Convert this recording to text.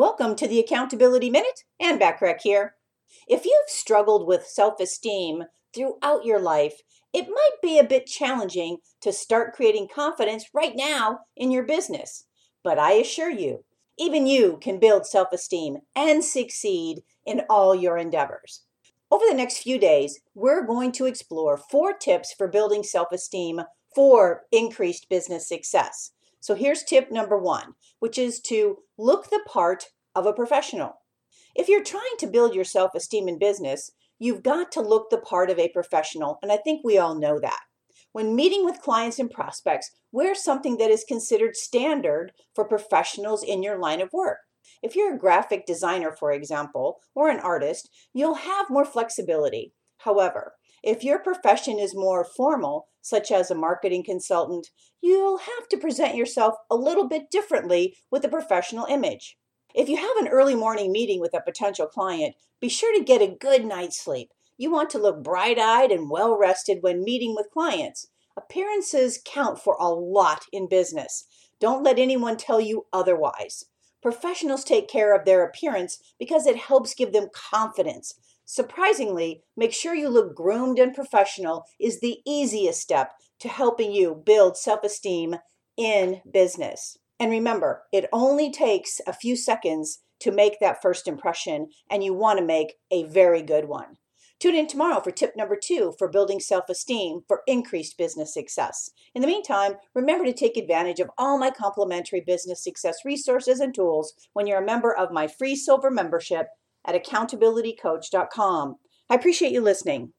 Welcome to the Accountability Minute and Backrack here. If you've struggled with self esteem throughout your life, it might be a bit challenging to start creating confidence right now in your business. But I assure you, even you can build self esteem and succeed in all your endeavors. Over the next few days, we're going to explore four tips for building self esteem for increased business success. So here's tip number one, which is to look the part of a professional. If you're trying to build your self esteem in business, you've got to look the part of a professional, and I think we all know that. When meeting with clients and prospects, wear something that is considered standard for professionals in your line of work. If you're a graphic designer, for example, or an artist, you'll have more flexibility. However, if your profession is more formal, such as a marketing consultant, you'll have to present yourself a little bit differently with a professional image. If you have an early morning meeting with a potential client, be sure to get a good night's sleep. You want to look bright eyed and well rested when meeting with clients. Appearances count for a lot in business. Don't let anyone tell you otherwise. Professionals take care of their appearance because it helps give them confidence. Surprisingly, make sure you look groomed and professional is the easiest step to helping you build self esteem in business. And remember, it only takes a few seconds to make that first impression, and you want to make a very good one. Tune in tomorrow for tip number two for building self esteem for increased business success. In the meantime, remember to take advantage of all my complimentary business success resources and tools when you're a member of my free silver membership at accountabilitycoach.com. I appreciate you listening.